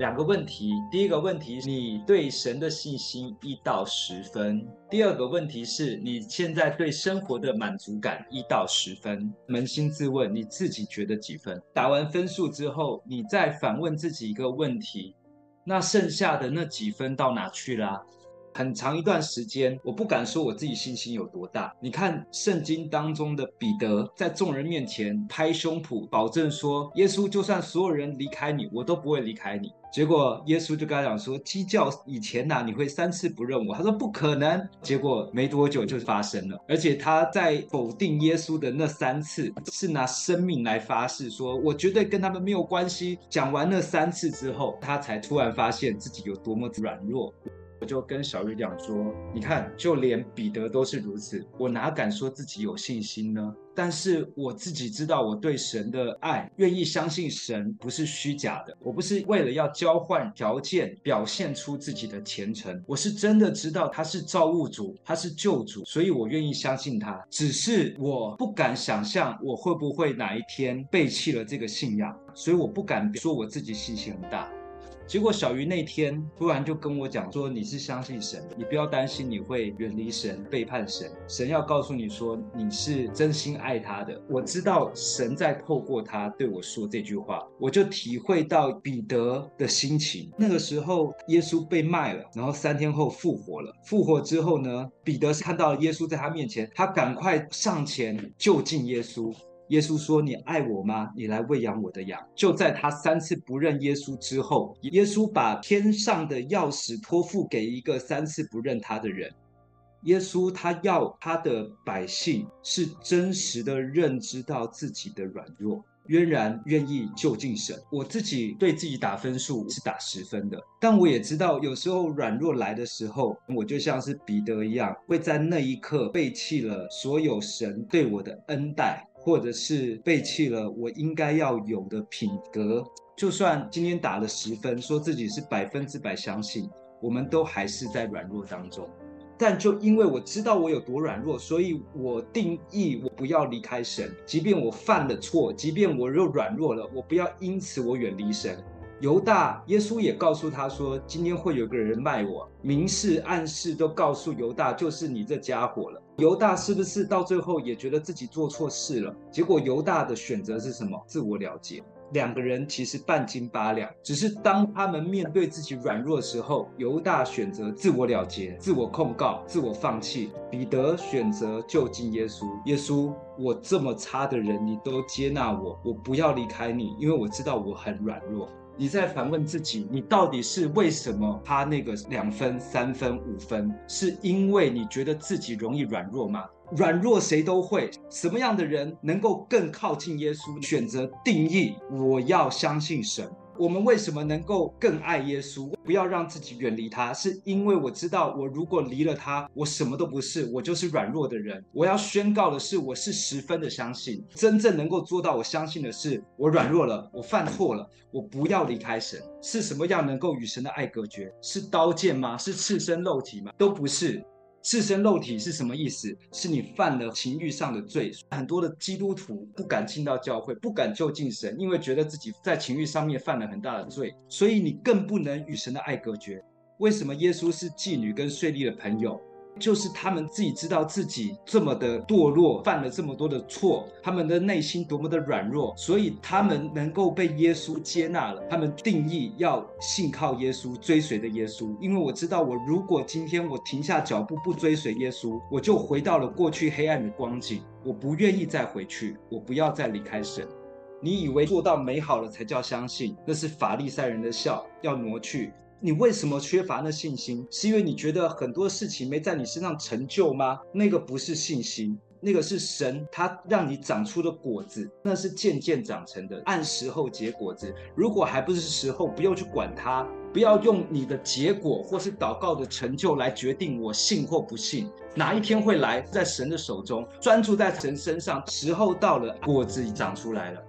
两个问题，第一个问题，你对神的信心一到十分；第二个问题是你现在对生活的满足感一到十分。扪心自问，你自己觉得几分？打完分数之后，你再反问自己一个问题：那剩下的那几分到哪去了？很长一段时间，我不敢说我自己信心有多大。你看圣经当中的彼得，在众人面前拍胸脯保证说：“耶稣，就算所有人离开你，我都不会离开你。”结果耶稣就跟他讲说：“鸡叫以前呐、你会三次不认我。”他说：“不可能。”结果没多久就发生了，而且他在否定耶稣的那三次，是拿生命来发誓说：“我绝对跟他们没有关系。”讲完那三次之后，他才突然发现自己有多么软弱。我就跟小鱼讲说：“你看，就连彼得都是如此，我哪敢说自己有信心呢？但是我自己知道，我对神的爱，愿意相信神不是虚假的。我不是为了要交换条件，表现出自己的虔诚，我是真的知道他是造物主，他是救主，所以我愿意相信他。只是我不敢想象我会不会哪一天背弃了这个信仰，所以我不敢说我自己信心很大。”结果小鱼那天突然就跟我讲说：“你是相信神，你不要担心你会远离神、背叛神。神要告诉你说你是真心爱他的。”我知道神在透过他对我说这句话，我就体会到彼得的心情。那个时候耶稣被卖了，然后三天后复活了。复活之后呢，彼得是看到耶稣在他面前，他赶快上前就近耶稣。耶稣说：“你爱我吗？你来喂养我的羊。”就在他三次不认耶稣之后，耶稣把天上的钥匙托付给一个三次不认他的人。耶稣他要他的百姓是真实的认知到自己的软弱，渊然愿意就近神。我自己对自己打分数是打十分的，但我也知道有时候软弱来的时候，我就像是彼得一样，会在那一刻背弃了所有神对我的恩待。或者是背弃了我应该要有的品格，就算今天打了十分，说自己是百分之百相信，我们都还是在软弱当中。但就因为我知道我有多软弱，所以我定义我不要离开神，即便我犯了错，即便我又软弱了，我不要因此我远离神。犹大，耶稣也告诉他说，今天会有个人卖我，明示暗示都告诉犹大，就是你这家伙了。犹大是不是到最后也觉得自己做错事了？结果犹大的选择是什么？自我了结。两个人其实半斤八两，只是当他们面对自己软弱的时候，犹大选择自我了结、自我控告、自我放弃；彼得选择就近耶稣。耶稣，我这么差的人，你都接纳我，我不要离开你，因为我知道我很软弱。你在反问自己，你到底是为什么他那个两分、三分、五分？是因为你觉得自己容易软弱吗？软弱谁都会。什么样的人能够更靠近耶稣？选择定义，我要相信神。我们为什么能够更爱耶稣？不要让自己远离他，是因为我知道，我如果离了他，我什么都不是，我就是软弱的人。我要宣告的是，我是十分的相信，真正能够做到我相信的是，我软弱了，我犯错了，我不要离开神。是什么样能够与神的爱隔绝？是刀剑吗？是赤身肉体吗？都不是。赤身肉体是什么意思？是你犯了情欲上的罪。很多的基督徒不敢进到教会，不敢就近神，因为觉得自己在情欲上面犯了很大的罪，所以你更不能与神的爱隔绝。为什么耶稣是妓女跟税吏的朋友？就是他们自己知道自己这么的堕落，犯了这么多的错，他们的内心多么的软弱，所以他们能够被耶稣接纳了。他们定义要信靠耶稣，追随的耶稣。因为我知道，我如果今天我停下脚步不追随耶稣，我就回到了过去黑暗的光景。我不愿意再回去，我不要再离开神。你以为做到美好了才叫相信？那是法利赛人的笑，要挪去。你为什么缺乏那信心？是因为你觉得很多事情没在你身上成就吗？那个不是信心，那个是神，他让你长出的果子，那是渐渐长成的，按时候结果子。如果还不是时候，不要去管它，不要用你的结果或是祷告的成就来决定我信或不信。哪一天会来，在神的手中，专注在神身上，时候到了，果子已长出来了。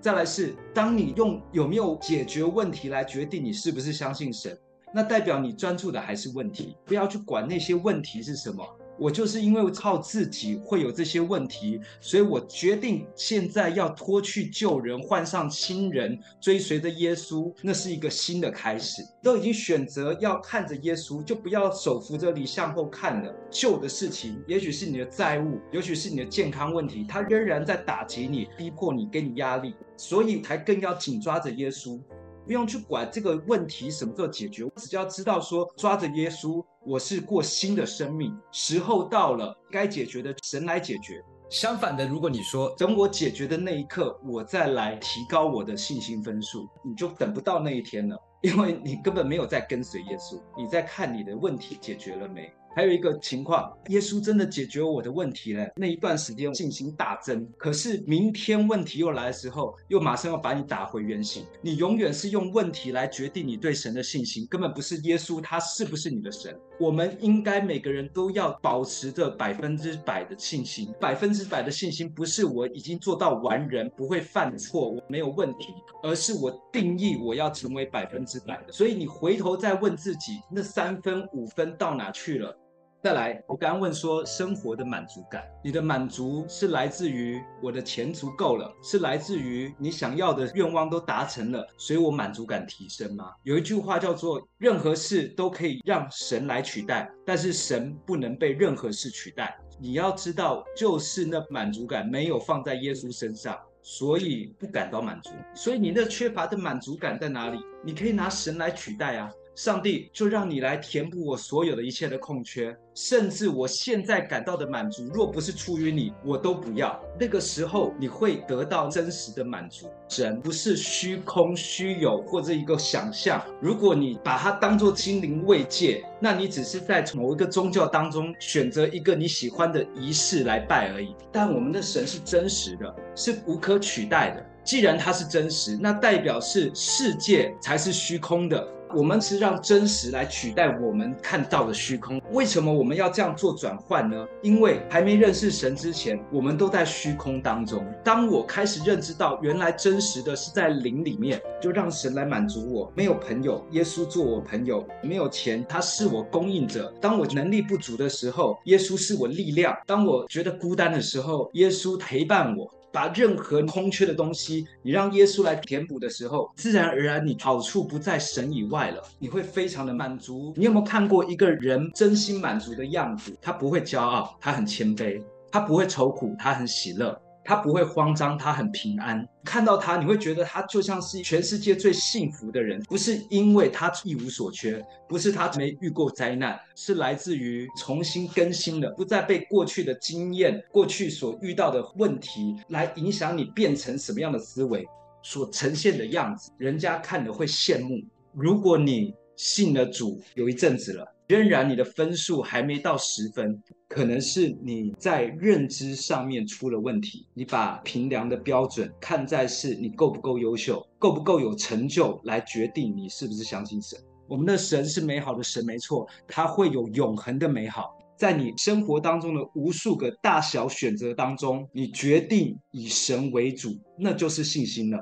再来是，当你用有没有解决问题来决定你是不是相信神，那代表你专注的还是问题，不要去管那些问题是什么。我就是因为靠自己会有这些问题，所以我决定现在要脱去旧人，换上新人，追随着耶稣，那是一个新的开始。都已经选择要看着耶稣，就不要手扶着你向后看了。旧的事情，也许是你的债务，也许是你的健康问题，它仍然在打击你，逼迫你，给你压力，所以才更要紧抓着耶稣。不用去管这个问题什么时候解决，我只要知道说抓着耶稣，我是过新的生命，时候到了，该解决的神来解决。相反的，如果你说等我解决的那一刻，我再来提高我的信心分数，你就等不到那一天了，因为你根本没有在跟随耶稣，你在看你的问题解决了没。还有一个情况，耶稣真的解决我的问题了。那一段时间信心大增，可是明天问题又来的时候，又马上要把你打回原形。你永远是用问题来决定你对神的信心，根本不是耶稣他是不是你的神。我们应该每个人都要保持着百分之百的信心。百分之百的信心不是我已经做到完人，不会犯错，我没有问题，而是我定义我要成为百分之百的。所以你回头再问自己，那三分五分到哪去了？再来，我刚刚问说，生活的满足感，你的满足是来自于我的钱足够了，是来自于你想要的愿望都达成了，所以我满足感提升吗？有一句话叫做，任何事都可以让神来取代，但是神不能被任何事取代。你要知道，就是那满足感没有放在耶稣身上，所以不感到满足。所以你那缺乏的满足感在哪里？你可以拿神来取代啊。上帝就让你来填补我所有的一切的空缺，甚至我现在感到的满足，若不是出于你，我都不要。那个时候你会得到真实的满足。神不是虚空虚有或者一个想象。如果你把它当做心灵慰藉，那你只是在某一个宗教当中选择一个你喜欢的仪式来拜而已。但我们的神是真实的，是无可取代的。既然它是真实，那代表是世界才是虚空的。我们是让真实来取代我们看到的虚空。为什么我们要这样做转换呢？因为还没认识神之前，我们都在虚空当中。当我开始认知到原来真实的是在灵里面，就让神来满足我。没有朋友，耶稣做我朋友；没有钱，他是我供应者。当我能力不足的时候，耶稣是我力量；当我觉得孤单的时候，耶稣陪伴我。把任何空缺的东西，你让耶稣来填补的时候，自然而然你好处不在神以外了，你会非常的满足。你有没有看过一个人真心满足的样子？他不会骄傲，他很谦卑；他不会愁苦，他很喜乐。他不会慌张，他很平安。看到他，你会觉得他就像是全世界最幸福的人，不是因为他一无所缺，不是他没遇过灾难，是来自于重新更新了，不再被过去的经验、过去所遇到的问题来影响你变成什么样的思维所呈现的样子，人家看了会羡慕。如果你信了主有一阵子了，仍然你的分数还没到十分，可能是你在认知上面出了问题。你把评量的标准看在是你够不够优秀，够不够有成就来决定你是不是相信神。我们的神是美好的神，没错，他会有永恒的美好。在你生活当中的无数个大小选择当中，你决定以神为主，那就是信心了。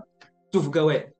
祝福各位。